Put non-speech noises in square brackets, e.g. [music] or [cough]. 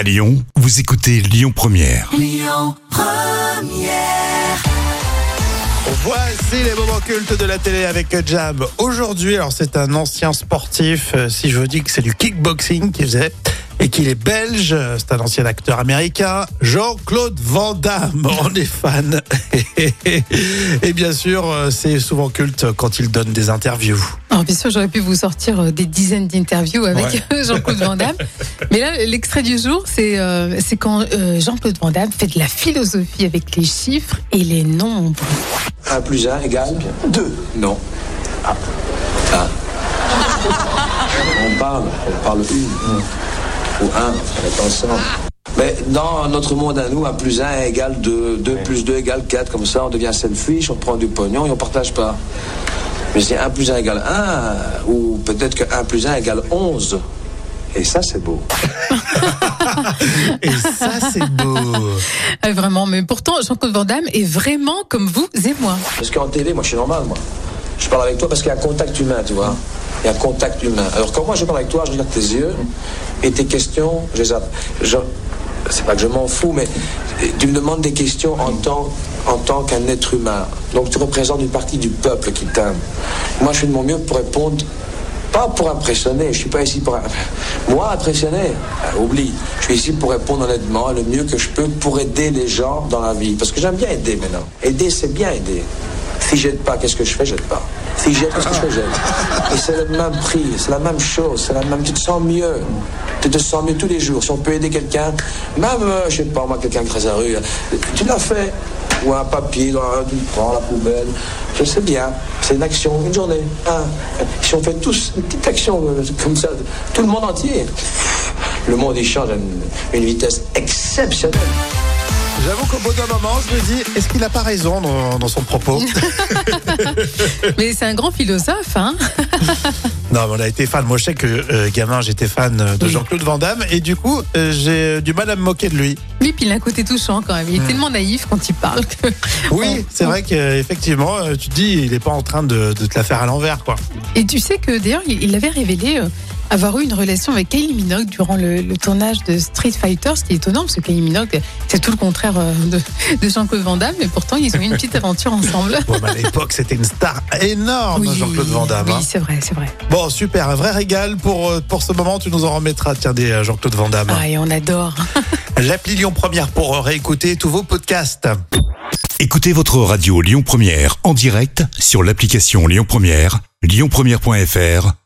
À Lyon, vous écoutez Lyon Première. Voici les moments cultes de la télé avec Jam. Aujourd'hui, alors c'est un ancien sportif, euh, si je vous dis que c'est du kickboxing qu'il faisait et qu'il est belge, c'est un ancien acteur américain, Jean-Claude Van Damme, [laughs] on est fan. [laughs] et bien sûr, euh, c'est souvent culte quand il donne des interviews. Alors bien sûr, j'aurais pu vous sortir euh, des dizaines d'interviews avec [laughs] Jean-Claude Van Damme. Mais là, l'extrait du jour, c'est euh, c'est quand euh, Jean-Claude Van Damme fait de la philosophie avec les chiffres et les nombres. 1 plus 1 égale 2. Non. Ah. Ah. On parle, on parle une. Ou un, on est ensemble. Mais dans notre monde à nous, 1 plus 1 égale 2, 2 plus 2 égale 4, comme ça on devient selfish, on prend du pognon et on partage pas. Mais c'est 1 plus 1 égale 1, ou peut-être que 1 plus 1 égale 11. Et ça, c'est beau. [laughs] Et ça, c'est beau. Ah, vraiment, mais pourtant, Jean-Claude Van Damme est vraiment comme vous et moi. Parce qu'en télé, moi, je suis normal, moi. Je parle avec toi parce qu'il y a un contact humain, tu vois. Il y a un contact humain. Alors, quand moi, je parle avec toi, je regarde tes yeux et tes questions, je les je- C'est pas que je m'en fous, mais tu me demandes des questions en tant, en tant qu'un être humain. Donc, tu représentes une partie du peuple qui t'aime. Moi, je fais de mon mieux pour répondre pas pour impressionner, je suis pas ici pour... [laughs] Moi, impressionner, euh, oublie. Je suis ici pour répondre honnêtement, le mieux que je peux, pour aider les gens dans la vie. Parce que j'aime bien aider maintenant. Aider, c'est bien aider. Si j'aide pas, qu'est-ce que je fais? J'aide pas. Si j'aide, qu'est-ce que je fais? J'aide. [laughs] Et c'est le même prix, c'est la même chose, c'est la même... Tu te sens mieux. Tu te sens mieux tous les jours. Si on peut aider quelqu'un, même, euh, je sais pas, moi, quelqu'un qui traverse la rue, euh, tu l'as fait. Ou un papier, dans un- tu prends, la poubelle. Je sais bien, c'est une action, une journée. hein. Si on fait tous une petite action euh, comme ça, tout le monde entier, le monde il change à une vitesse exceptionnelle. J'avoue qu'au bout d'un moment, je me dis, est-ce qu'il n'a pas raison dans, dans son propos [laughs] [laughs] Mais c'est un grand philosophe, hein [laughs] Non, mais on a été fan. Moi, je sais que euh, gamin, j'étais fan de Oui. Jean-Claude Van Damme et du coup, euh, j'ai du mal à me moquer de lui. Lui, puis il a un côté touchant quand même. Il est tellement naïf quand il parle que... Oui, c'est vrai qu'effectivement, euh, tu te dis, il n'est pas en train de, de te la faire à l'envers, quoi. Et tu sais que d'ailleurs, il il avait révélé euh, avoir eu une relation avec Kylie Minogue durant le, le tournage de Street Fighter, ce qui est étonnant parce que Kylie Minogue, c'est tout le contraire euh, de, de Jean-Claude Van Damme, mais pourtant ils ont eu une petite aventure ensemble. Bon, bah, à l'époque, c'était une star énorme, Jean-Claude Van Damme. oui, hein. c'est vrai, c'est vrai. Bon, super, un vrai régal pour, euh, pour ce moment. Tu nous en remettras, tiens, des euh, Jean-Claude Van Damme. Ah, et on adore. [laughs] L'appli Lyon Première pour réécouter tous vos podcasts. Écoutez votre radio Lyon Première en direct sur l'application Lyon Première, lyonpremière.fr